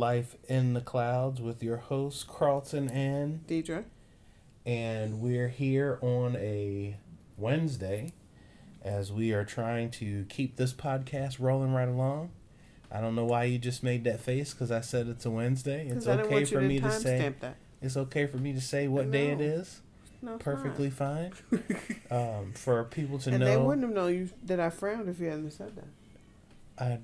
Life in the Clouds with your hosts, Carlton and Deidre. And we're here on a Wednesday as we are trying to keep this podcast rolling right along. I don't know why you just made that face because I said it's a Wednesday. It's okay for me to say. That. It's okay for me to say what day it is. No, Perfectly fine. um, for people to and know. they wouldn't have known you that I frowned if you hadn't said that. I,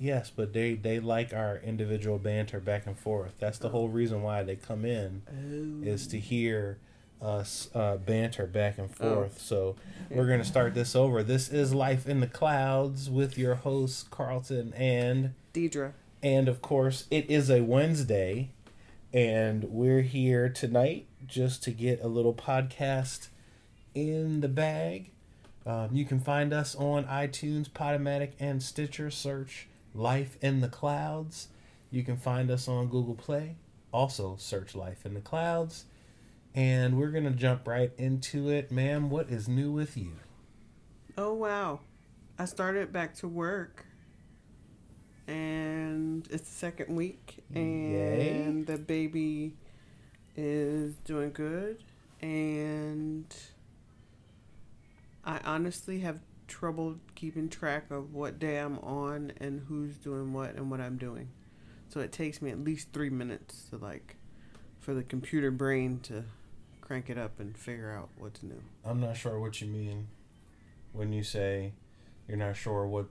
yes, but they they like our individual banter back and forth. That's the whole reason why they come in Oh. is to hear us uh, banter back and Oh. forth. So we're gonna start this over. This is Life in the Clouds with your hosts Carlton and Deidre. and of course it is a Wednesday, and we're here tonight just to get a little podcast in the bag. Um, you can find us on iTunes, Podomatic, and Stitcher. Search Life in the Clouds. You can find us on Google Play. Also, search Life in the Clouds. And we're going to jump right into it. Ma'am, what is new with you? Oh wow, I started back to work, and it's the second week, and Yay. the baby is doing good, and I honestly have trouble keeping track of what day I'm on and who's doing what and what I'm doing. So it takes me at least three minutes to like, for the computer brain to crank it up and figure out what's new. I'm not sure what you mean when you say you're not sure what.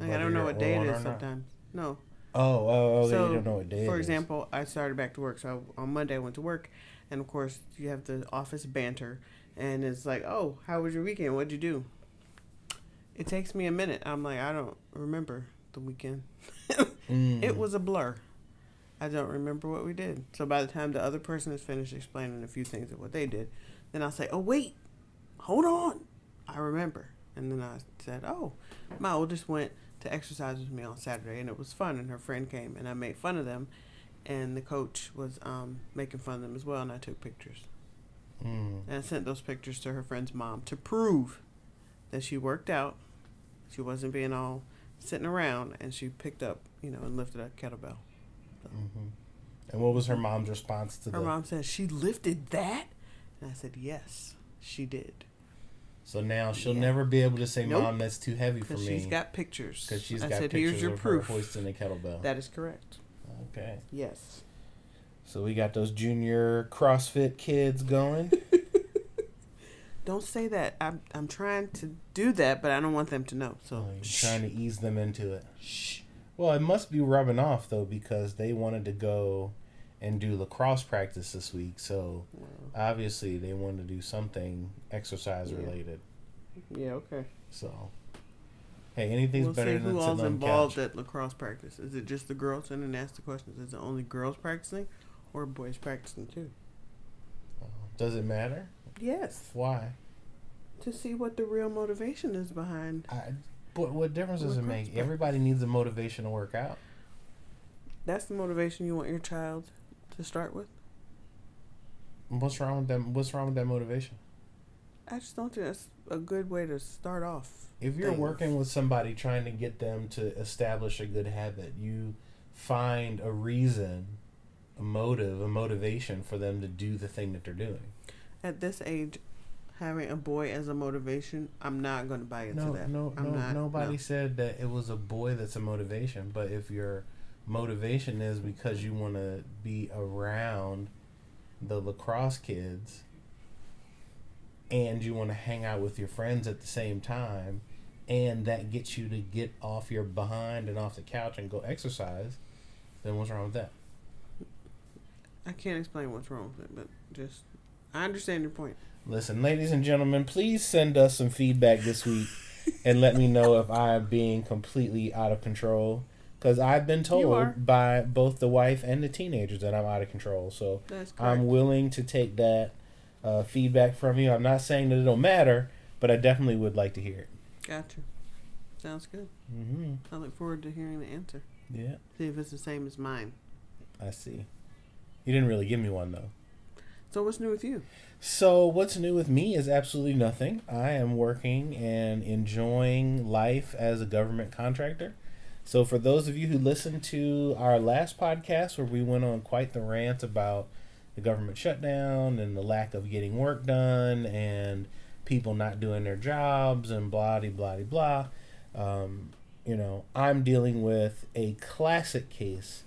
Like, I don't know what day it is not. sometimes. No. Oh, oh, oh! So, you don't know what day. For it is. example, I started back to work. So on Monday I went to work, and of course you have the office banter, and it's like, oh, how was your weekend? What'd you do? It takes me a minute. I'm like, I don't remember the weekend. Mm. It was a blur. I don't remember what we did. So by the time the other person is finished explaining a few things of what they did, then I'll say, oh wait, hold on, I remember. And then I said, oh, my oldest went to exercise with me on Saturday, and it was fun. And her friend came, and I made fun of them, and the coach was um, making fun of them as well. And I took pictures, Mm. and I sent those pictures to her friend's mom to prove that she worked out. She wasn't being all sitting around, and she picked up, you know, and lifted a kettlebell. Mm-hmm. And what was her mom's response to that? Her the? mom said, She lifted that? And I said, Yes, she did. So now she'll Yeah. never be able to say, Nope. "Mom, that's too heavy for me," she's got pictures. because she's I got said, pictures Here's your of proof. her hoisting a kettlebell. That is correct. okay. Yes. So we got those junior CrossFit kids going. Don't say that. I'm, I'm trying to do that, but I don't want them to know. So, Oh, trying to ease them into it. Shh. Well, it must be rubbing off though because they wanted to go and do lacrosse practice this week. So obviously they wanted to do something exercise Yeah. related. yeah, okay. So hey, anything's we'll better see than who all's involved couch. at lacrosse practice. Is it just the girls? And then ask the questions. Is it only girls practicing or boys practicing too? Does it matter? Yes. Why? To see what the real motivation is behind. I, but what difference does it make? Everybody needs a motivation to work out. That's the motivation you want your child to start with? What's wrong with them? What's wrong with that motivation? I just don't think that's a good way to start off. If you're things. working with somebody trying to get them to establish a good habit, you find a reason, a motive, a motivation for them to do the thing that they're doing. At this age, having a boy as a motivation, I'm not going to buy into No, that. no, I'm no. not, nobody no. said that it was a boy that's a motivation. But if your motivation is because you want to be around the lacrosse kids, and you want to hang out with your friends at the same time, and that gets you to get off your behind and off the couch and go exercise, then what's wrong with that? I can't explain what's wrong with it, but just I understand your point. Listen, ladies and gentlemen, please send us some feedback this week and let me know if I am being completely out of control. Because I've been told by both the wife and the teenagers that I'm out of control. So I'm willing to take that uh, feedback from you. I'm not saying that it don't matter, but I definitely would like to hear it. Gotcha. Sounds good. hmm I look forward to hearing the answer. Yeah, See if it's the same as mine. I see. You didn't really give me one though. So what's new with you? So, what's new with me is absolutely nothing. I am working and enjoying life as a government contractor. So, for those of you who listened to our last podcast where we went on quite the rant about the government shutdown and the lack of getting work done and people not doing their jobs and blah blah blah blah, um, you know, I'm dealing with a classic case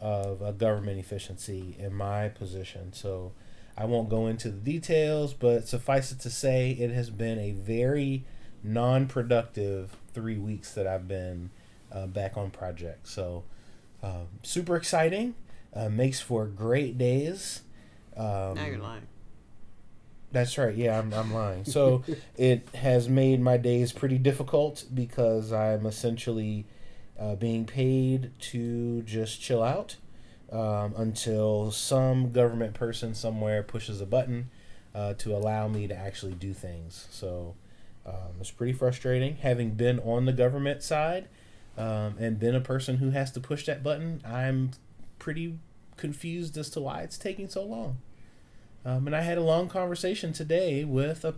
of a government efficiency in my position. So, I won't go into the details, but suffice it to say, it has been a very non productive three weeks that I've been uh, back on project. So, um, super exciting. Uh, makes for great days. Um, now you're lying. That's right. Yeah, I'm, I'm lying. So it has made my days pretty difficult because I'm essentially uh, being paid to just chill out um, until some government person somewhere pushes a button uh, to allow me to actually do things. So um, it's pretty frustrating. Having been on the government side um, and been a person who has to push that button, I'm pretty confused as to why it's taking so long. Um, and I had a long conversation today with a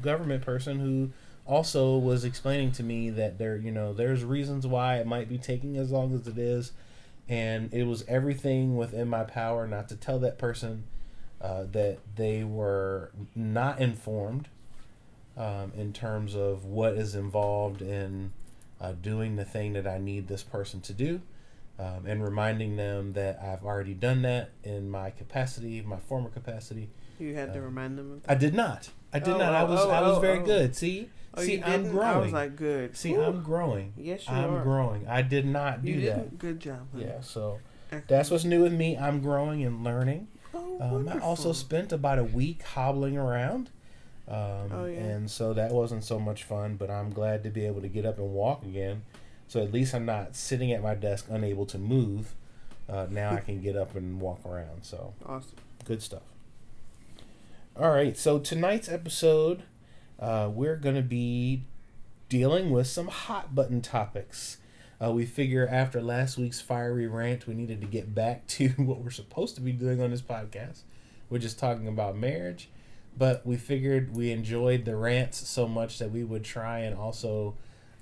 government person who also was explaining to me that there, you know, there's reasons why it might be taking as long as it is, and it was everything within my power not to tell that person uh, that they were not informed um, in terms of what is involved in uh, doing the thing that I need this person to do um, and reminding them that I've already done that in my capacity, my former capacity. You had to Uh, remind them of that. I did not. I did Oh, not. I oh, was. oh, I was oh, very oh. good. See, Oh, see, I'm growing. I was like, good. see, Whew. I'm growing. Yes, you I'm are. growing. I did not do that. good job. honey. Yeah. So Excellent. that's what's new with me. I'm growing and learning. Oh, Um, I also spent about a week hobbling around. Um, Oh, yeah. And so that wasn't so much fun, but I'm glad to be able to get up and walk again. So at least I'm not sitting at my desk unable to move. Uh, now I can get up and walk around. So awesome. good stuff. All right. So tonight's episode, uh, we're going to be dealing with some hot button topics. Uh, we figure after last week's fiery rant, we needed to get back to what we're supposed to be doing on this podcast. We're just talking about marriage, but we figured we enjoyed the rants so much that we would try and also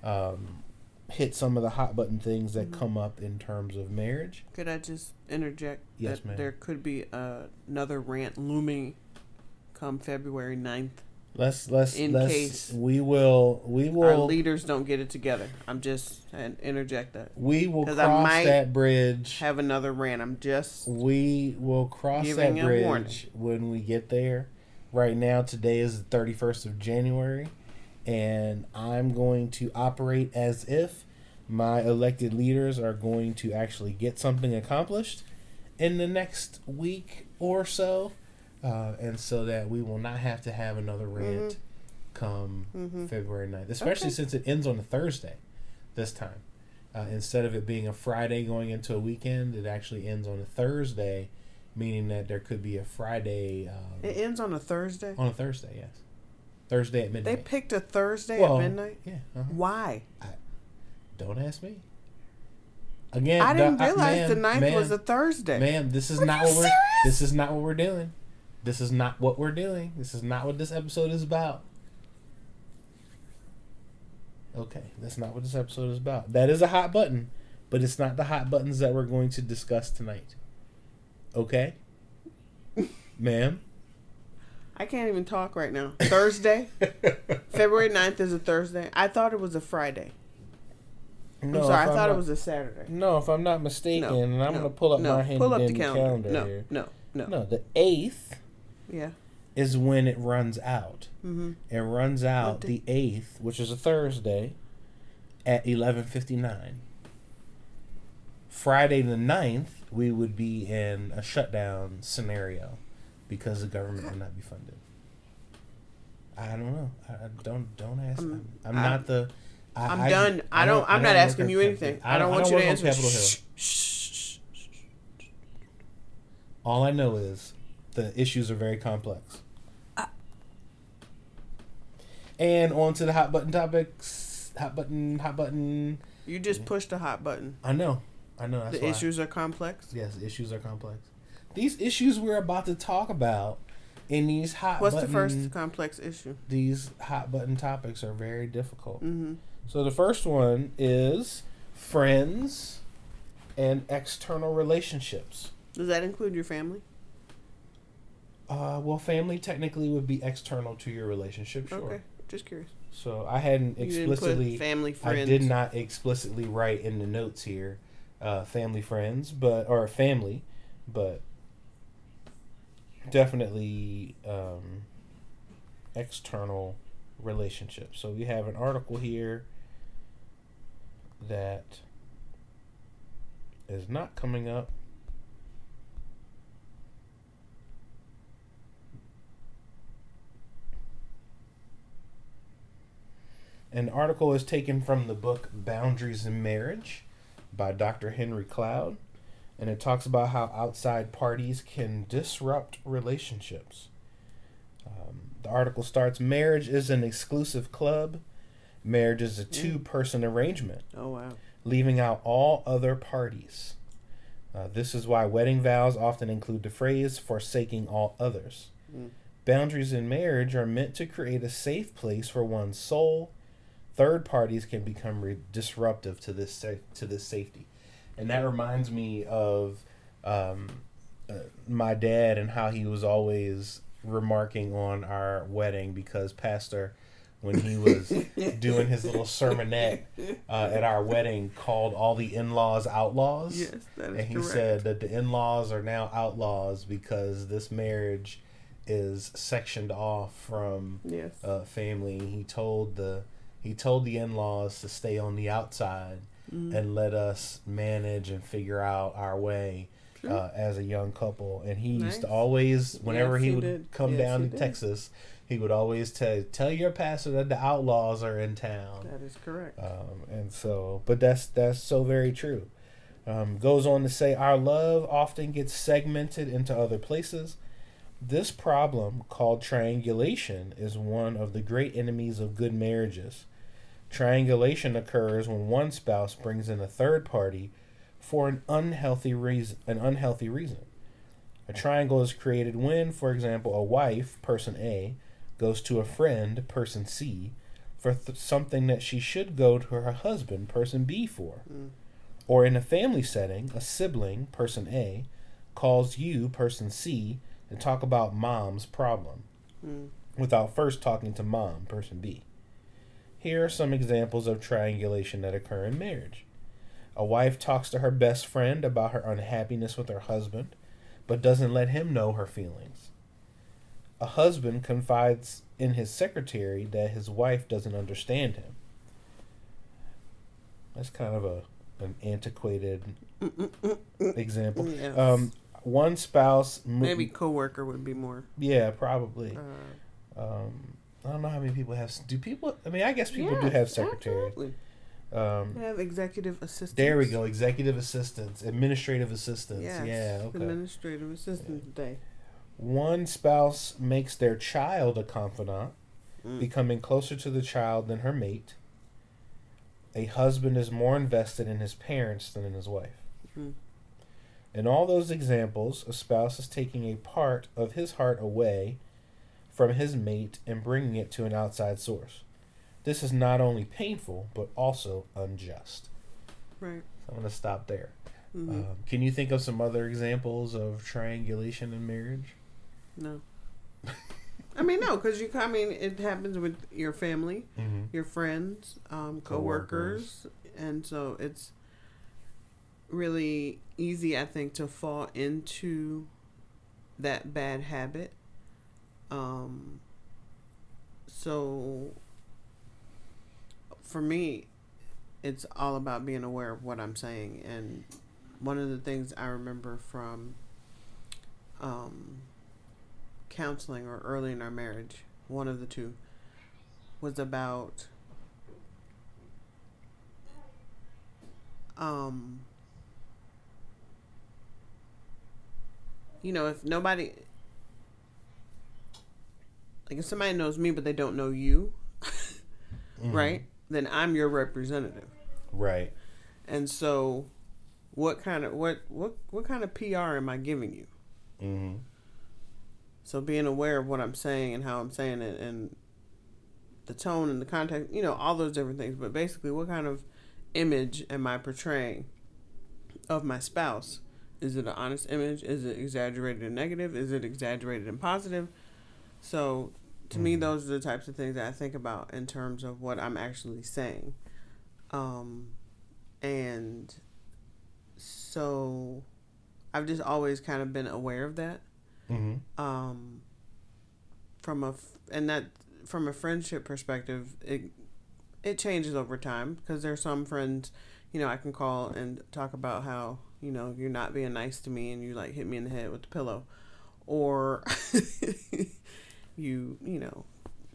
um, hit some of the hot button things that Mhm. come up in terms of marriage. Could I just interject Yes, that ma'am. there could be uh, another rant looming come February 9th? Let's let's In let's case we will we Our will leaders don't get it together. I'm just and interject that. we will cross I might that bridge. Have another rant. I'm just We will cross that bridge when we get there. Right now, today is the 31st of January, and I'm going to operate as if my elected leaders are going to actually get something accomplished in the next week or so, uh, and so that we will not have to have another rant come Mhm. February 9th, especially Okay. since it ends on a Thursday this time. Uh, instead of it being a Friday going into a weekend, it actually ends on a Thursday, meaning that there could be a Friday um, it ends on a Thursday. on a Thursday. Yes, Thursday at midnight. They picked a Thursday Well, at midnight. Yeah. uh-huh. Why? Don't ask me. Again, I didn't the- uh, realize the ma'am, 9th was ma'am, a Thursday. Ma'am, this is Are not what we're. This is not what we're doing. This is not what we're doing. This is not what this episode is about. Okay, that's not what this episode is about. That is a hot button, but it's not the hot buttons that we're going to discuss tonight. Okay, ma'am. I can't even talk right now. Thursday, February 9th is a Thursday. I thought it was a Friday. No, I'm sorry, I thought not- it was a Saturday. No, if I'm not mistaken, No, and I'm no, going to pull up no. my handy Pull up the calendar. calendar, no, here. no, no, No, the eighth Yeah. is when it runs out. Mm-hmm. It runs out the eighth, which is a Thursday, at eleven fifty nine. Friday the 9th, we would be in a shutdown scenario because the government would not be funded. I don't know. I, I don't don't ask. I'm, I'm- I'm, not the. I, I'm I- done. I don't. I'm not asking you anything. I don't want you to answer. Capitol Hill. All I know is the issues are very complex. Ah. And on to the hot button topics. Hot button, hot button. You just pushed the hot button. I know. I know. That's the why. issues are complex. Yes, issues are complex. These issues we're about to talk about in these hot What's button, the first complex issue? these hot button topics are very difficult. Mm-hmm. So the first one is friends, and external relationships. Does that include your family? Uh, well, family technically would be external to your relationship, sure. Okay, just curious. So I hadn't You didn't put explicitly. family, friends. I did not explicitly write in the notes here, uh, family, friends, but or family, but definitely um, external relationships. So we have an article here that is not coming up. An article is taken from the book Boundaries in Marriage by Dr. Henry Cloud, and it talks about how outside parties can disrupt relationships. Um, the article starts Marriage is an exclusive club. Marriage is a two person arrangement, Oh wow. leaving out all other parties. Uh, this is why wedding vows often include the phrase forsaking all others. Mm. Boundaries in marriage are meant to create a safe place for one's soul. Third parties can become re- disruptive to this sa- to this safety, and that reminds me of um, uh, my dad and how he was always remarking on our wedding because Pastor, when he was doing his little sermonette uh, at our wedding, called all the in laws outlaws. Yes, that is And he correct. said that the in laws are now outlaws because this marriage is sectioned off from yes. uh, family. He told the he told the in laws to stay on the outside Mhm. and let us manage and figure out our way uh, as a young couple. And he used to always, whenever Yes, he he would did. come Yes, down to did. Texas, he would always tell tell your pastor that the outlaws are in town. that is correct. Um, and so, but that's that's so very true. Um, goes on to say, our love often gets segmented into other places. This problem, called triangulation, is one of the great enemies of good marriages. Triangulation occurs when one spouse brings in a third party for an unhealthy reason. An unhealthy reason. A triangle is created when, for example, a wife, person A, goes to a friend, person C, for th- something that she should go to her husband, person B, for. Mm. Or in a family setting, a sibling, person A, calls you, person C, and talk about mom's problem Mm. without first talking to mom, person B. Here are some examples of triangulation that occur in marriage. A wife talks to her best friend about her unhappiness with her husband, but doesn't let him know her feelings. A husband confides in his secretary that his wife doesn't understand him. That's kind of a an antiquated example. Yes. Um, one spouse, mo- Maybe coworker would be more. yeah, probably. Uh, Um, I don't know how many people have. Do people? I mean, I guess people do have secretaries. absolutely. Um, They have executive assistants. there we go. Executive assistants, administrative assistants. Yes. Yeah. Okay. Administrative assistant day. One spouse makes their child a confidant, Mm. becoming closer to the child than her mate. A husband is more invested in his parents than in his wife. Mm-hmm. In all those examples, a spouse is taking a part of his heart away from his mate and bringing it to an outside source. This is not only painful, but also unjust. Right. So I'm going to stop there. hmm Um, can you think of some other examples of triangulation in marriage? no. I mean, no, because you. I mean, it happens with your family, Mm-hmm. your friends, um, coworkers, and so it's really easy, I think, to fall into that bad habit. Um, so for me, it's all about being aware of what I'm saying. And one of the things I remember from um, counseling or early in our marriage, one of the two, was about um, you know, if nobody, if somebody knows me but they don't know you, Mm-hmm. right? Then I'm your representative. Right. And so, what kind of what what what kind of PR am I giving you? Mm-hmm. So being aware of what I'm saying and how I'm saying it and the tone and the context, you know, all those different things. But basically, what kind of image am I portraying of my spouse? Is it an honest image? Is it exaggerated and negative? Is it exaggerated and positive? So, to me, those are the types of things that I think about in terms of what I'm actually saying. Um, and so I've just always kind of been aware of that. Mm-hmm. Um, from a f- and that from a friendship perspective, it it changes over time because there's some friends, you know, I can call and talk about how you know you're not being nice to me and you like hit me in the head with the pillow, or you you know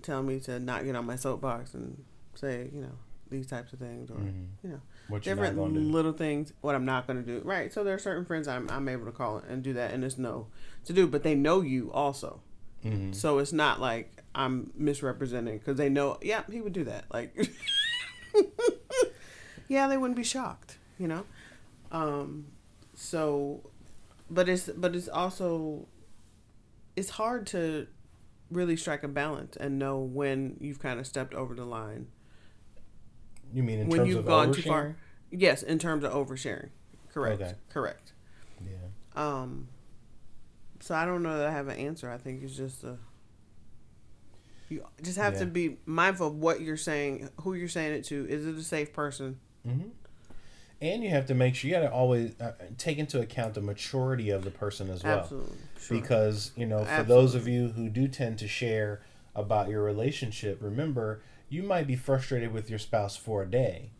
tell me to not get on my soapbox and say you know these types of things or Mm-hmm. you know What different going to do. little things what i'm not going to do right so there are certain friends I'm, I'm able to call and do that and it's no to do but they know you also Mm-hmm. so it's not like i'm misrepresenting because they know yeah he would do that like yeah they wouldn't be shocked you know um so but it's but it's also it's hard to really strike a balance and know when you've kind of stepped over the line You mean in when terms you've of gone oversharing? too far. Yes, in terms of oversharing. Correct. Okay. Correct. Yeah. Um so I don't know that I have an answer. I think it's just a you just have to be mindful of what you're saying, who you're saying it to. Is it a safe person? Mm-hmm. And you have to make sure you got to always uh, take into account the maturity of the person as well. Absolutely. Sure. Because, you know, for Absolutely. those of you who do tend to share about your relationship, remember, you might be frustrated with your spouse for a day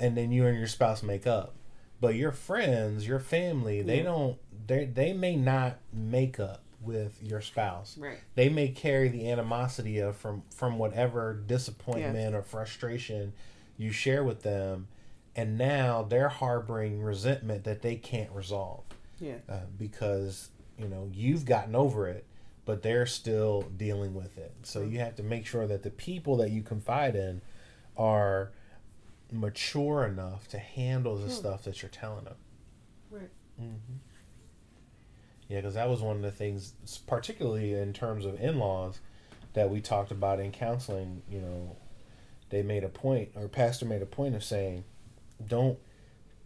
and then you and your spouse make up. But your friends, your family, they Yeah. don't they they may not make up with your spouse. right. They may carry the animosity of from from whatever disappointment or frustration you share with them and now they're harboring resentment that they can't resolve Yeah. uh, because you know you've gotten over it but they're still dealing with it so you have to make sure that the people that you confide in are mature enough to handle the Sure. stuff that you're telling them Right. hmm yeah because that was one of the things particularly in terms of in-laws that we talked about in counseling you know they made a point or pastor made a point of saying don't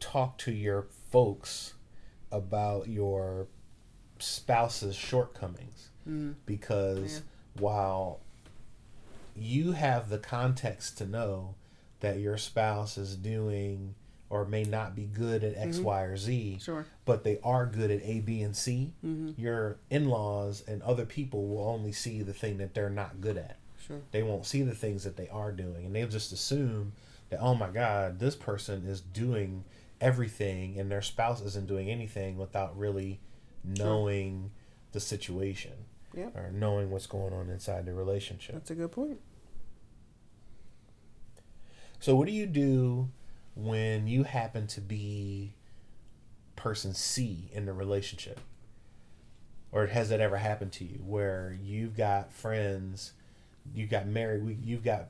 talk to your folks about your spouse's shortcomings Mm-hmm. because Yeah. while you have the context to know that your spouse is doing or may not be good at X, Mhm. Y, or Z, Sure. but they are good at A, B, and C, Mm-hmm. your in laws and other people will only see the thing that they're not good at. Sure. They won't see the things that they are doing. And they'll just assume that, oh my God, this person is doing everything and their spouse isn't doing anything without really knowing the situation Yep. or knowing what's going on inside the relationship. That's a good point. So, what do you do when you happen to be person C in the relationship? Or has that ever happened to you where you've got friends, you've got married, we- you've got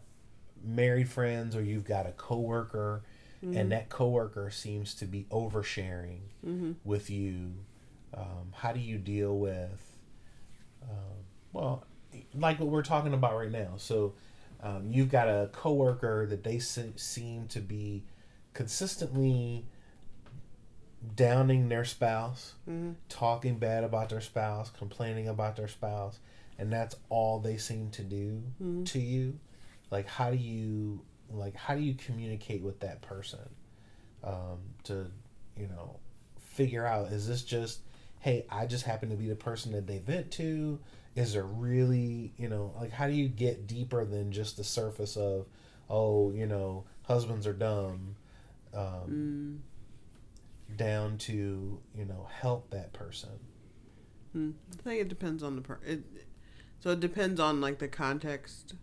married friends, or you've got a coworker, and that coworker seems to be oversharing Mm-hmm. with you? Um, how do you deal with, um, well, like what we're talking about right now? So, um, you've got a coworker that they se- seem to be consistently downing their spouse, Mm-hmm. talking bad about their spouse, complaining about their spouse, and that's all they seem to do Mhm. to you. Like, how do you like how do you communicate with that person um, to you know figure out is this just hey I just happen to be the person that they vent to is there really you know like how do you get deeper than just the surface of oh you know husbands are dumb um, Mm. down to you know help that person Hmm. I think it depends on the per. It, so it depends on like the context,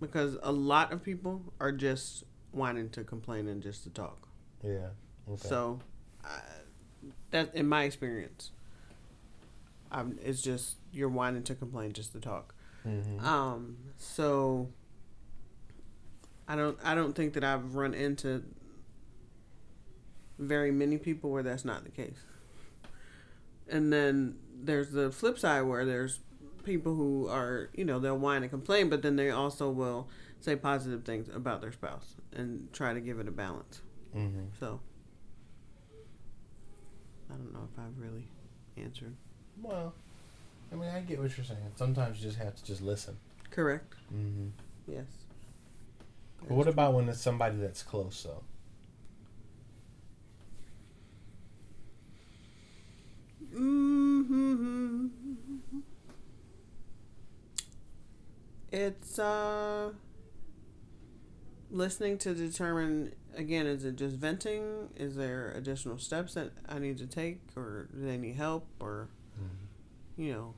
because a lot of people are just wanting to complain and just to talk. yeah okay So, I, that in my experience, um, it's just you're wanting to complain just to talk. Mm-hmm. Um, so I don't I don't think that I've run into very many people where that's not the case. And then there's the flip side where there's people who are, you know, they'll whine and complain, but then they also will say positive things about their spouse and try to give it a balance. Mm-hmm. So I don't know if I've really answered. Well, I mean, I get what you're saying. Sometimes you just have to just listen. Correct. Mm-hmm. Yes. But what about when it's somebody that's close, though? Mm hmm It's uh listening to determine again is it just venting? Is there additional steps that i need to take or do they need help or you know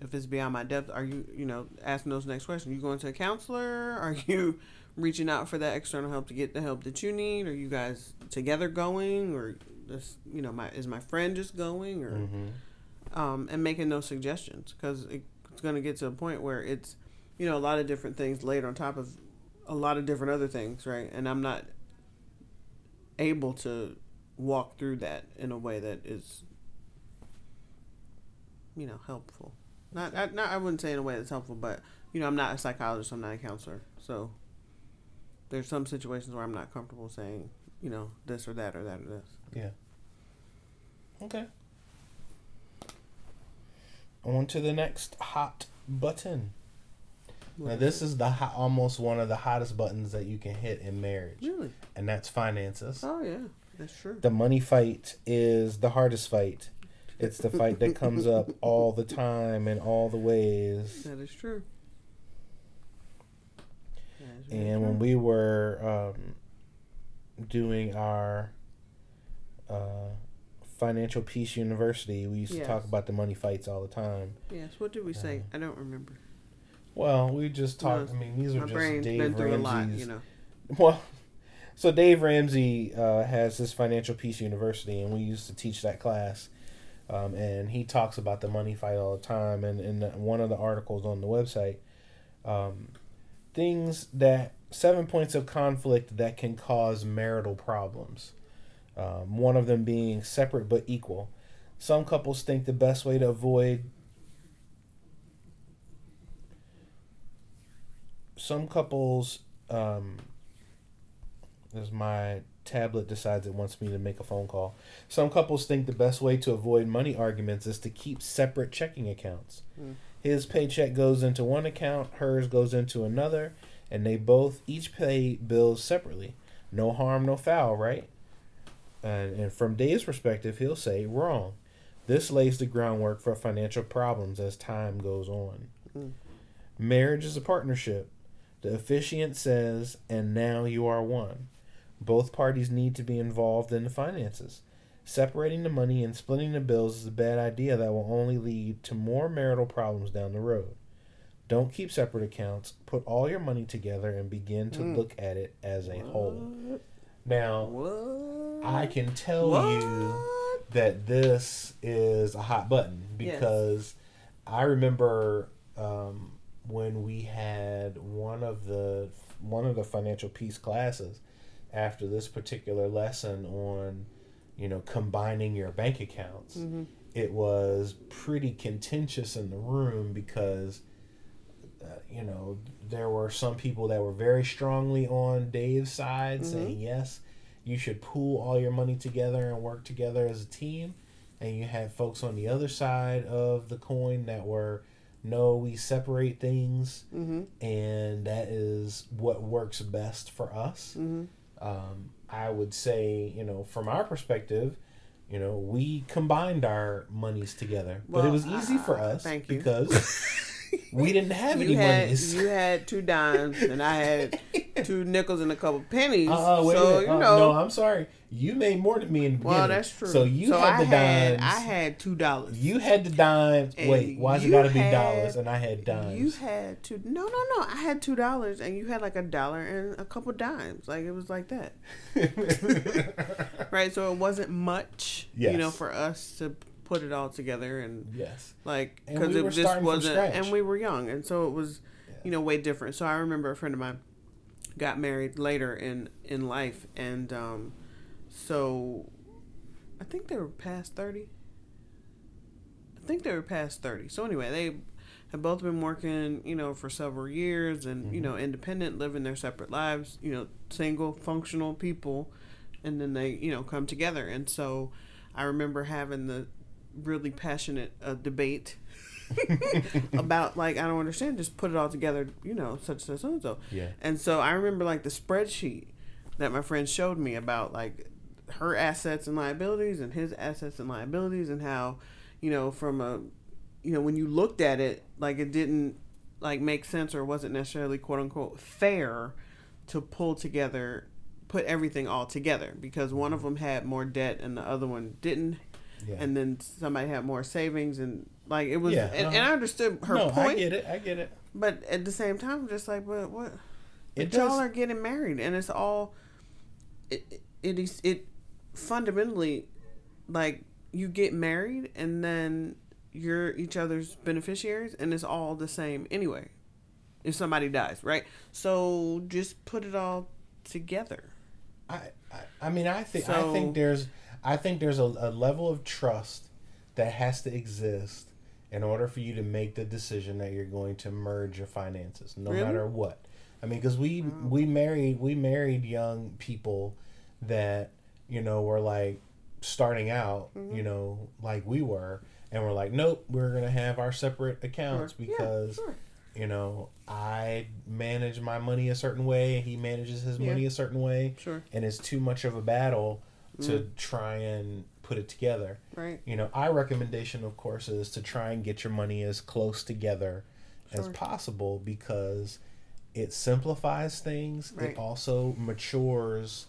if it's beyond my depth are you you know asking those next questions. Are you going to a counselor? Are you reaching out for that external help to get the help that you need? Are you guys together going or this you know my is my friend just going or Mm-hmm. um, and making those suggestions. Because it, it's going to get to a point where it's you know a lot of different things laid on top of a lot of different other things right and i'm not able to walk through that in a way that is you know helpful not, I- not i wouldn't say in a way that's helpful but you know i'm not a psychologist i'm not a counselor so there's some situations where i'm not comfortable saying you know this or that or that or this Yeah. Okay. On to the next hot button. Now, this is the almost one of the hottest buttons that you can hit in marriage, really and that's finances. oh yeah that's true The money fight is the hardest fight. It's the fight that comes up all the time in all the ways. That is true. That is And when we were um, doing our uh, Financial Peace University, we used to talk about the money fights all the time. yes, what did we say? Uh, I don't remember. Well, we just talked. No, I mean, these are just Dave been through a lot, Ramsey's. you know. Well, so Dave Ramsey uh, has this Financial Peace University, and we used to teach that class. Um, and he talks about the money fight all the time. And in one of the articles on the website, um, things that seven points of conflict that can cause marital problems. Um, one of them being separate but equal. Some couples think the best way to avoid some couples um as my tablet decides it wants me to make a phone call some couples think the best way to avoid money arguments is to keep separate checking accounts. Mm. his paycheck goes into one account hers goes into another and they both each pay bills separately. No harm no foul right? And, and from dave's perspective he'll say wrong. This lays the groundwork for financial problems as time goes on. Mm. marriage is a partnership the officiant says, and now you are one. Both parties need to be involved in the finances. Separating the money and splitting the bills is a bad idea that will only lead to more marital problems down the road. Don't keep separate accounts. Put all your money together and begin to Mm. look at it as a whole. Now, What? I can tell what? you that this is a hot button Yes. because I remember um, when we had one of the one of the financial peace classes after this particular lesson on you know combining your bank accounts Mhm. it was pretty contentious in the room because uh, you know there were some people that were very strongly on Dave's side Mhm. saying yes you should pool all your money together and work together as a team and you had folks on the other side of the coin that were no we separate things Mhm. and that is what works best for us Mhm. um, I would say, you know, from our perspective, you know, we combined our monies together, but it was easy for uh, us thank you. because we didn't have any You had monies. you had two dimes and I had two nickels and a couple pennies. Uh, wait, so wait, you uh, know. no, I'm sorry. You made more than me in the beginning. well, that's true. So you so had I the had, dimes. I had two dollars. you had the dimes. And Wait, why's it got to be dollars? And I had dimes. You had two. No, no, no. I had two dollars, and you had like a dollar and a couple dimes. Like it was like that, right? So it wasn't much, you know, for us to put it all together and yes. like because we it were just wasn't, and we were young, and so it was, you know, way different. So I remember a friend of mine got married later in in life, and um, so I think they were past thirty. I think they were past thirty. So anyway, they had both been working, you know, for several years and, you know, independent, living their separate lives, you know, single, functional people. And then they, you know, come together. And so I remember having the really passionate uh, debate about, like, I don't understand, just put it all together, you know, such, such, so and so. Yeah. And so I remember, like, the spreadsheet that my friend showed me about, like, her assets and liabilities and his assets and liabilities and how, you know, from a you know, when you looked at it, like it didn't like make sense or wasn't necessarily quote unquote fair to pull together, put everything all together because one of them had more debt and the other one didn't, Yeah. and then somebody had more savings and like it was. Yeah, and, and uh-huh. I understood her no, point, I get it. I get it. but at the same time, I'm just like, but what? It But y'all are getting married, and it's all. It it- it is it fundamentally, like you get married and then you're each other's beneficiaries, and it's all the same anyway. If somebody dies, right? So just put it all together. I, I, I mean, I think I think there's I think there's a, a level of trust that has to exist in order for you to make the decision that you're going to merge your finances, no Really? matter what. I mean, because we we married we married young people that you know were like starting out, Mm-hmm. you know, like we were, and we're like, nope, we're gonna have our separate accounts Sure. Yeah, because sure. you know I manage my money a certain way, and he manages his Yeah. money a certain way Sure. and it's too much of a battle to Mm. try and put it together. Right. You know, our recommendation, of course, is to try and get your money as close together as possible because it simplifies things. Right. It also matures.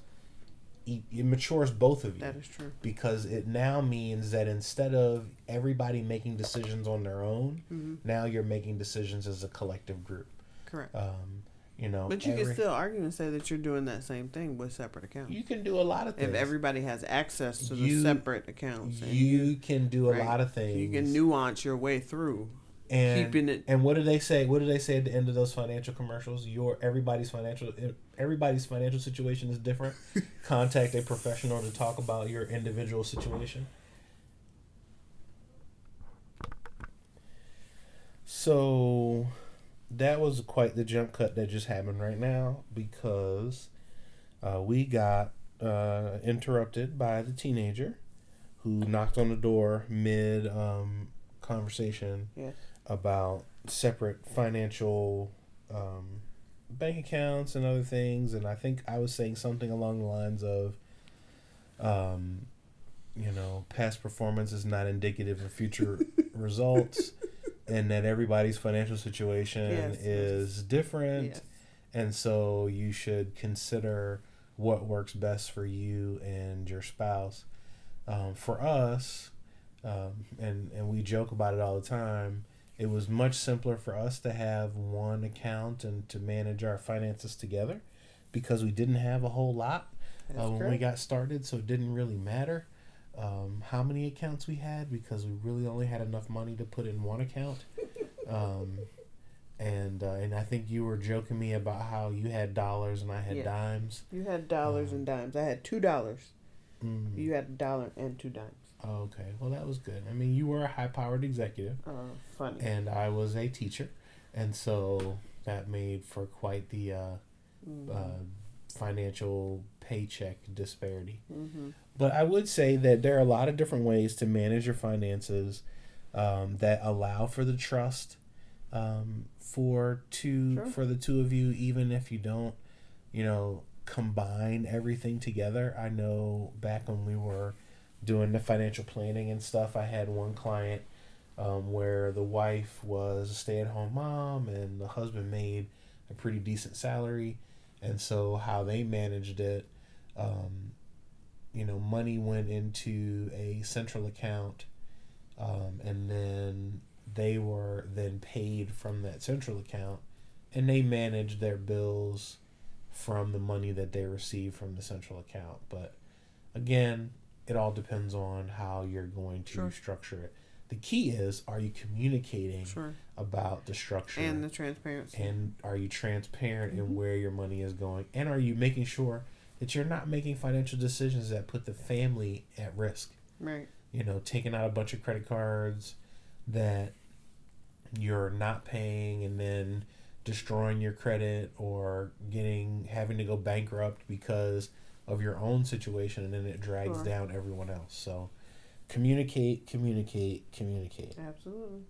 It matures both of you That is true. because it now means that instead of everybody making decisions on their own, hmm now you're making decisions as a collective group. Correct. Um, you know, But you every- can still argue and say that you're doing that same thing with separate accounts. you can do a lot of things. if everybody has access to You- the separate accounts, and you can do a right. lot of things. you can nuance your way through and, keeping it And what do they say? What do they say at the end of those financial commercials? Your everybody's financial everybody's financial situation is different. Contact a professional to talk about your individual situation. So that was quite the jump cut that just happened right now because uh, we got uh, interrupted by the teenager who knocked on the door mid um, conversation Yes. about separate financial um, bank accounts and other things. And I think I was saying something along the lines of, um, you know, past performance is not indicative of future results, and that everybody's financial situation Yes. is different. Yes. And so you should consider what works best for you and your spouse. Um, for us, um, and and we joke about it all the time. It was much simpler for us to have one account and to manage our finances together, because we didn't have a whole lot uh, when we got started, so it didn't really matter um, how many accounts we had because we really only had enough money to put in one account. um, and uh, and I think you were joking me about how you had dollars and I had Yeah. dimes. You had dollars and dimes. I had two dollars. Mm. You had a dollar and two dimes. Oh, okay, well that was good. I mean, you were a high-powered executive, Uh, funny. and I was a teacher, and so that made for quite the uh, Mm-hmm. Financial paycheck disparity. hmm But I would say that there are a lot of different ways to manage your finances um, that allow for the trust um, for two Sure. for the two of you, even if you don't, you know, combine everything together. I know back when we were doing the financial planning and stuff, I had one client um, where the wife was a stay at home mom and the husband made a pretty decent salary, and so how they managed it. Um, you know, money went into a central account, um, and then they were then paid from that central account, and they managed their bills from the money that they received from the central account. But again, it all depends on how you're going to Sure. structure it. The key is, are you communicating Sure. about the structure? And the transparency. and are you transparent Mhm. in where your money is going and are you making sure that you're not making financial decisions that put the family at risk right. you know taking out a bunch of credit cards that you're not paying and then destroying your credit or getting having to go bankrupt because of your own situation and then it drags Sure. down everyone else. So communicate, communicate, communicate. Absolutely.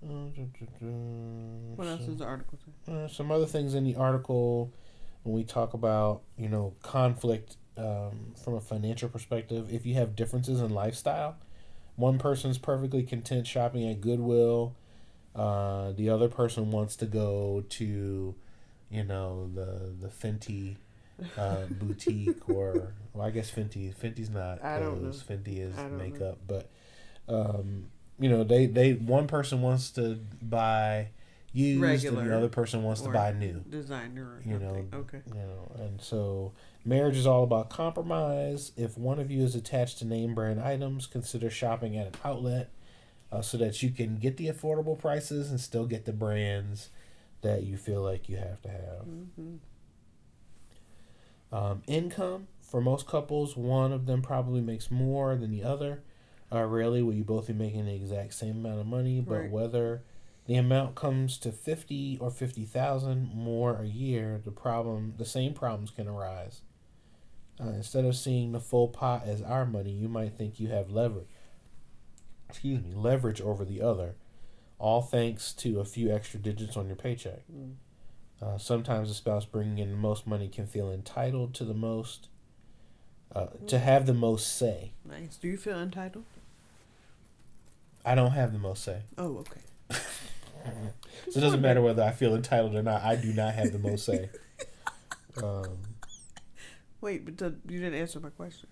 What else does the article say? uh, some other things in the article when we talk about you know conflict um, from a financial perspective if you have differences in lifestyle one person's perfectly content shopping at goodwill uh, the other person wants to go to you know the the fenty uh, boutique or well i guess fenty fenty's not I clothes. fenty is don't know. makeup but um, you know they they one person wants to buy used and Regular the other person wants to buy new Designer You know, okay. you know and so marriage is all about compromise if one of you is attached to name brand items consider shopping at an outlet uh, so that you can get the affordable prices and still get the brands that you feel like you have to have hmm um, income for most couples, one of them probably makes more than the other. Uh, rarely will you both be making the exact same amount of money, but Right. whether the amount comes to fifty or fifty thousand more a year, the problem, the same problems can arise. Uh, instead of seeing the full pot as our money, you might think you have leverage. Excuse me, leverage over the other, all thanks to a few extra digits on your paycheck. Mm. Uh, sometimes the spouse bringing in the most money can feel entitled to the most, uh, to have the most say. Nice. Do you feel entitled? I don't have the most say. Oh, okay. So it doesn't matter whether I feel entitled or not. I do not have the most say. Um, Wait, but you didn't answer my question.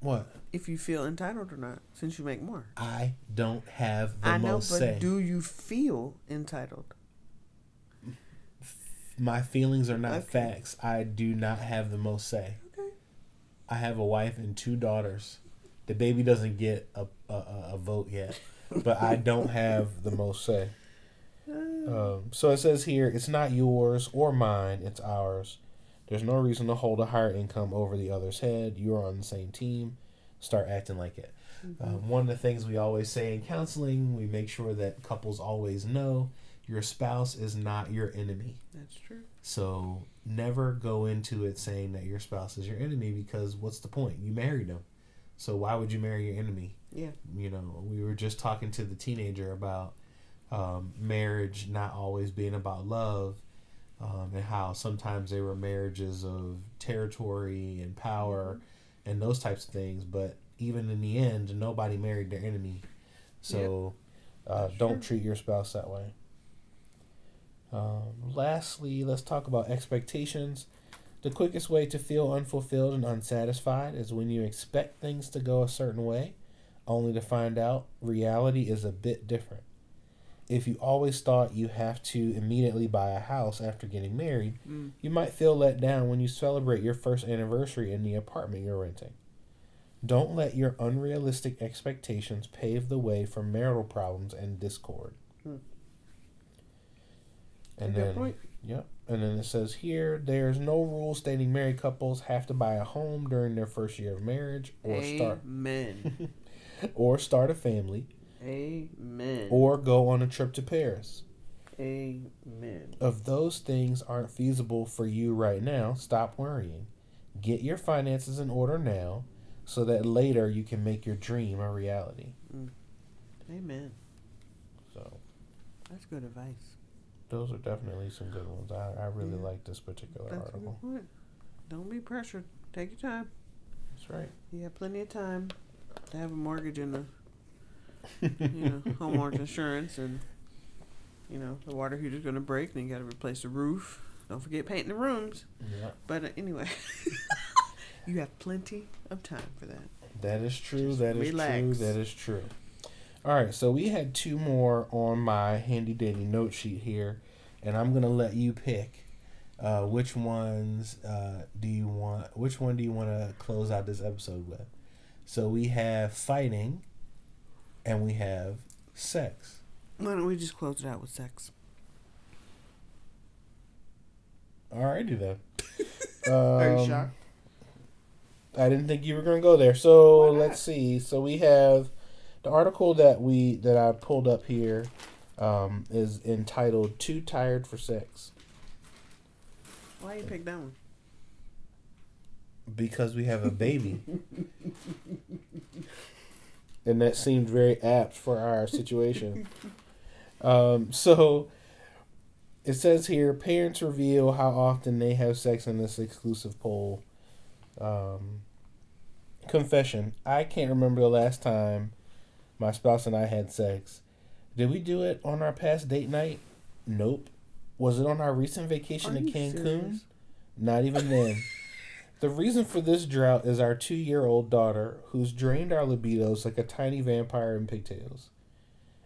what? If you feel entitled or not, since you make more. I don't have the I know, most but say. do you feel entitled? My feelings are not Okay. facts. I do not have the most say. Okay. I have a wife and two daughters. The baby doesn't get a, a, a vote yet, but I don't have the most say. Um, so it says here, it's not yours or mine, it's ours. There's no reason to hold a higher income over the other's head. You're on the same team. Start acting like it. Um, one of the things we always say in counseling, we make sure that couples always know your spouse is not your enemy. That's true. So never go into it saying that your spouse is your enemy because what's the point? You married them. So why would you marry your enemy? Yeah. You know, we were just talking to the teenager about um, marriage not always being about love um, and how sometimes they were marriages of territory and power and those types of things. But even in the end, nobody married their enemy. So uh, don't treat your spouse that way. Um, lastly, let's talk about expectations. The quickest way to feel unfulfilled and unsatisfied is when you expect things to go a certain way, only to find out reality is a bit different. If you always thought you have to immediately buy a house after getting married, Mm. you might feel let down when you celebrate your first anniversary in the apartment you're renting. Don't let your unrealistic expectations pave the way for marital problems and discord. Hmm. And Good then, point. yep. And then it says here, there's no rule stating married couples have to buy a home during their first year of marriage, or start, Amen. or start a family, Amen. or go on a trip to Paris. Amen. If those things aren't feasible for you right now, stop worrying. Get your finances in order now so that later you can make your dream a reality. Mm. Amen. So, That's good advice. Those are definitely some good ones. I, I really Yeah. like this particular That's article. Don't be pressured. Take your time. That's right. You have plenty of time to have a mortgage and a you know homeowners insurance and you know the water heater's gonna break and you got to replace the roof. Don't forget painting the rooms. Yeah, But uh, anyway, you have plenty of time for that. that is true. Just That is relax. true. That is true. All right, so we had two more on my handy dandy note sheet here, and I'm gonna let you pick. Uh, which ones uh, do you want? Which one do you want to close out this episode with? So we have fighting, and we have sex. Why don't we just close it out with sex? Alrighty then. Are you Um, shocked? I didn't think you were going to go there. So let's see. So we have the article that we that I pulled up here um, is entitled "Too Tired for Sex" Why you pick that one? because we have a baby, and that seemed very apt for our situation. Um, so it says here, parents reveal how often they have sex in this exclusive poll. Um, confession: I can't remember the last time my spouse and I had sex. Did we do it on our past date night? Nope. Was it on our recent vacation Are to Cancun? serious? Not even then. the reason for this drought is our two year old daughter, who's drained our libidos like a tiny vampire in pigtails.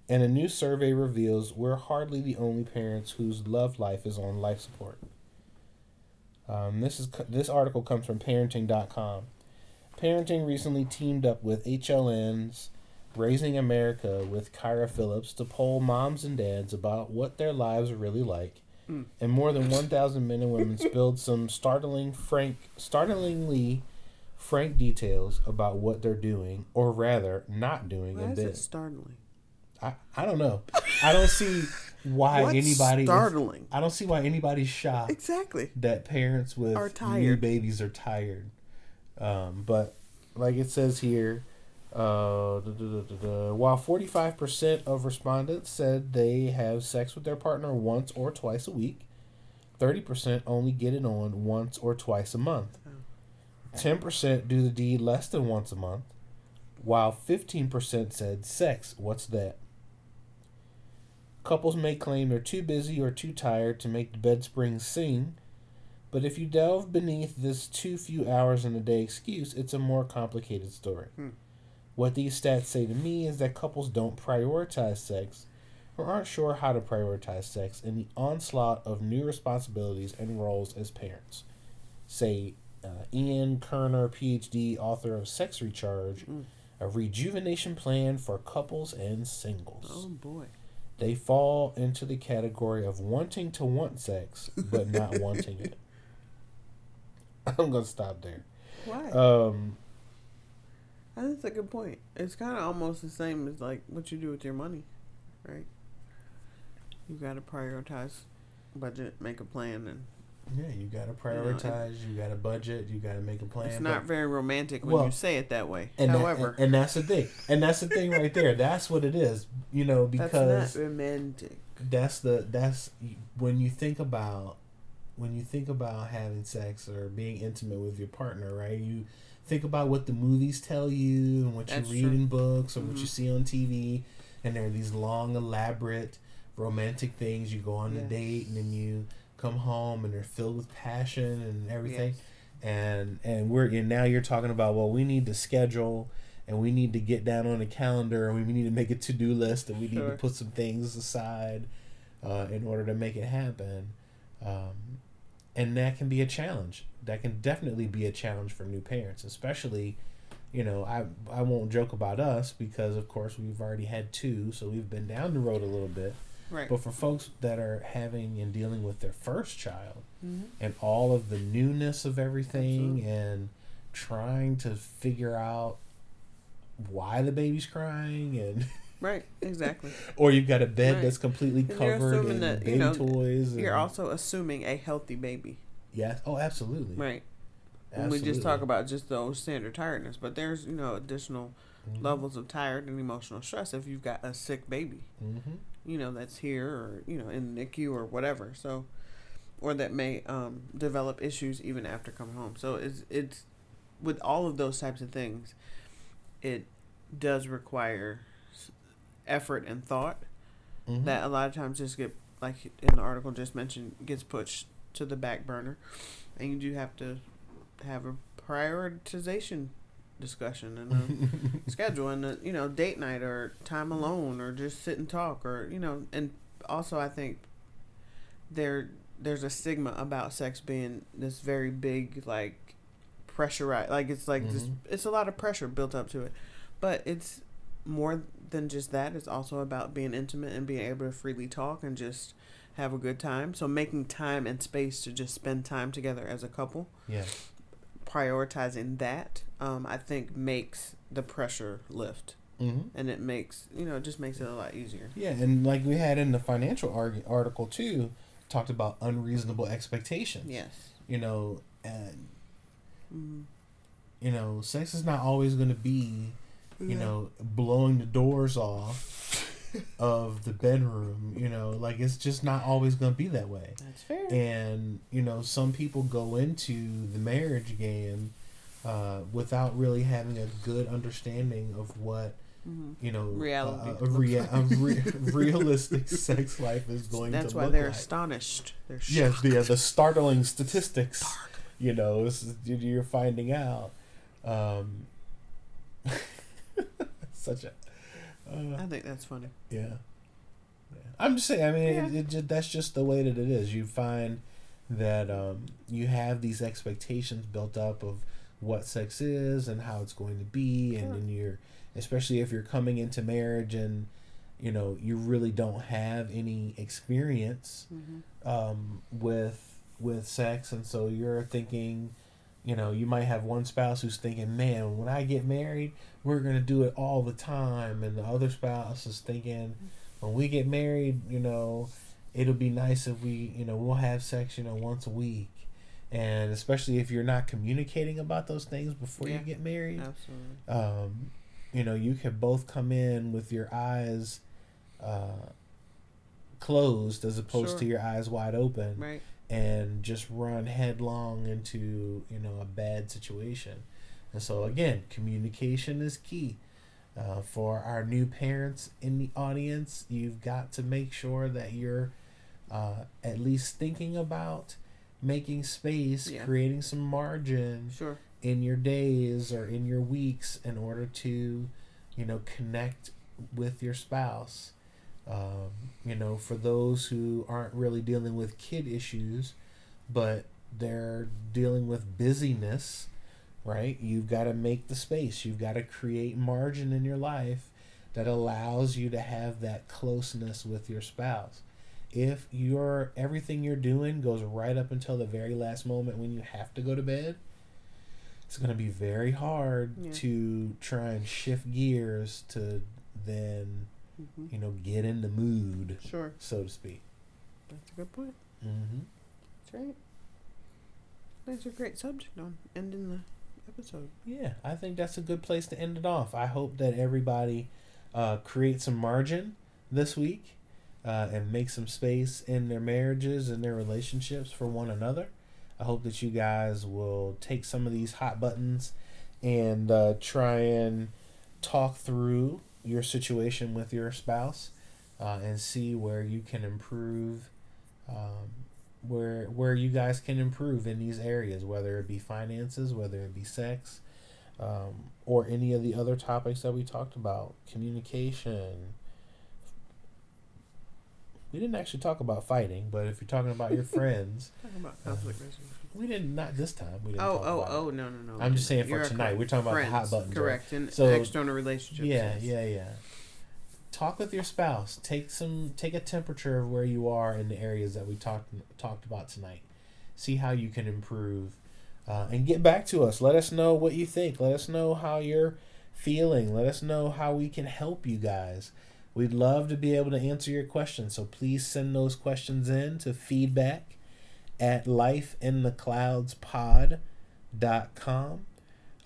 And a new survey reveals we're hardly the only parents whose love life is on life support. Um, this is this article comes from parenting.com. Parenting recently teamed up with HLN's Raising America with Kyra Phillips to poll moms and dads about what their lives are really like. Mm. And more than 1,000 men and women spilled some startling, frank, startlingly frank details about what they're doing, or rather, not doing Why in is it startling? I, I don't know. I don't see why What's anybody. is- startling? I don't see why anybody's shocked Exactly. that parents with new babies are tired. Um, but like it says here, uh, duh, duh, duh, duh, duh, while 45% of respondents said they have sex with their partner once or twice a week, 30% only get it on once or twice a month. 10% do the deed less than once a month, while 15% said sex, what's that? Couples may claim they're too busy or too tired to make the bed springs sing, but if you delve beneath this too few hours in a day excuse, it's a more complicated story. Hmm. What these stats say to me is that couples don't prioritize sex or aren't sure how to prioritize sex in the onslaught of new responsibilities and roles as parents. Say uh, Ian Kerner, PhD, author of Sex Recharge, Mm. a rejuvenation plan for couples and singles. Oh boy. They fall into the category of wanting to want sex, but not wanting it. I'm gonna stop there. Why? Um, I think that's a good point. It's kind of almost the same as like what you do with your money, right? You got to prioritize, budget, make a plan, and yeah, you gotta prioritize. You gotta budget. You gotta make a plan. it's not very romantic when Well, you say it that way. and that- However, and, and that's the thing. And that's the thing right there. That's what it is. You know, because that's not romantic. that's the that's when you think about when you think about having sex or being intimate with your partner right you think about what the movies tell you and what That's you read true. in books or what you Mhm. see on tv and there are these long elaborate romantic things. You go on a date and then you come home and they're filled with passion and everything. Yes. and and we're and now you're talking about well we need to schedule and we need to get down on a calendar and we need to make a to-do list and we need to put some things aside uh, in order to make it happen. Um, and that can be a challenge that can definitely be a challenge for new parents especially you know i i won't joke about us because of course we've already had two so we've been down the road a little bit Right. but for folks that are having and dealing with their first child Mhm. and all of the newness of everything Absolutely. and trying to figure out why the baby's crying and Right. Exactly. or you've got a bed Right. that's completely covered in that, you baby know, toys and, You're also assuming a healthy baby, yes oh absolutely right? And we just talk about just those standard tiredness, but there's you know additional Mhm. levels of tired and emotional stress if you've got a sick baby. Mhm. you know that's here or you know in the NICU or whatever. So, or that may um, develop issues even after coming home. So it's it's with all of those types of things, it does require effort and thought Mhm. that a lot of times just get like in the article just mentioned gets pushed to the back burner, and you do have to have a prioritization discussion and a schedule and a, you know date night or time alone or just sit and talk or you know and also I think there there's a stigma about sex being this very big like pressurized like it's like this Mhm. it's a lot of pressure built up to it. But it's more than just that. It's also about being intimate and being able to freely talk and just have a good time so making time and space to just spend time together as a couple yeah prioritizing that, um, I think makes the pressure lift Mhm. and it makes you know it just makes it a lot easier. Yeah, and like we had in the financial arg- article too, talked about unreasonable expectations. Yes. You know, and hmm you know, sex is not always going to be, you Yeah. know, blowing the doors off of the bedroom. You know, like it's just not always going to be that way. That's fair. And you know, some people go into the marriage game uh, without really having a good understanding of what hmm you know Reality uh, a, rea- like. a re- realistic sex life is going That's to why look they're like. astonished. They're Yes, shocked. the the startling statistics. You know, is- you're finding out. Um, such a. Uh, I think that's funny. yeah. Yeah. I'm just saying. I mean, Yeah. it, it just, that's just the way that it is. You find that um, you have these expectations built up of what sex is and how it's going to be, and then you're, especially if you're coming into marriage and, you know, you really don't have any experience hmm um, with with sex, and so you're thinking, you know, you might have one spouse who's thinking, "Man, when I get married, we're gonna do it all the time," and the other spouse is thinking, "When we get married, you know, it'll be nice if we, you know, we'll have sex, you know, once a week." And especially if you're not communicating about those things before Yeah. you get married, Absolutely. um, you know, you can both come in with your eyes uh, closed as opposed Sure. to your eyes wide open Right. And just run headlong into you know a bad situation. And so again, communication is key. Uh, for our new parents in the audience, you've got to make sure that you're uh, at least thinking about making space, Yeah. creating some margin Sure. in your days or in your weeks in order to, you know, connect with your spouse. Um, you know, for those who aren't really dealing with kid issues, but they're dealing with busyness, right? You've got to make the space. You've got to create margin in your life that allows you to have that closeness with your spouse. If your everything you're doing goes right up until the very last moment when you have to go to bed, it's going to be very hard Yeah. to try and shift gears to then, hmm you know, get in the mood, Sure. so to speak. That's a good point. Mm-hmm. That's right. That's a great subject on ending the episode. Yeah, I think that's a good place to end it off. I hope that everybody uh, creates some margin this week uh, and make some space in their marriages and their relationships for one another. I hope that you guys will take some of these hot buttons and uh, try and talk through your situation with your spouse uh, and see where you can improve. Um, where where you guys can improve in these areas, whether it be finances, whether it be sex, um, or any of the other topics that we talked about, communication. We didn't actually talk about fighting, but if you're talking about your friends, Talking about conflict resolution. we didn't. Not this time. We didn't. Oh, talk oh, about it. oh, no, no, no. I'm just saying for tonight. We're talking about the hot Friends, buttons, right? Correct. And So- external relationships. Yeah, yeah, yeah. Talk with your spouse. Take some take a temperature of where you are in the areas that we talked talked about tonight. See how you can improve, uh, and get back to us. Let us know what you think. Let us know how you're feeling. Let us know how we can help you guys. We'd love to be able to answer your questions. So please send those questions in to feedback at lifeinthecloudspod.com.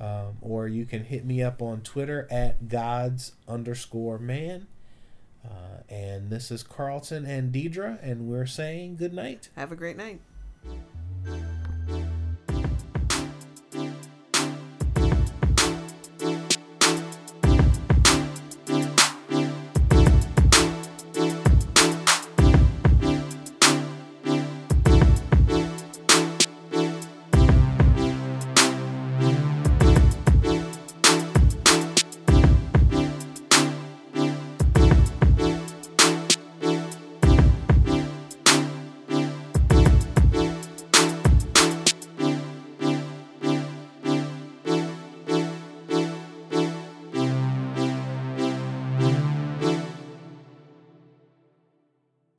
Um, or you can hit me up on Twitter at gods underscore man. Uh, and this is Carlton and Deidre, and we're saying good night. Have a great night.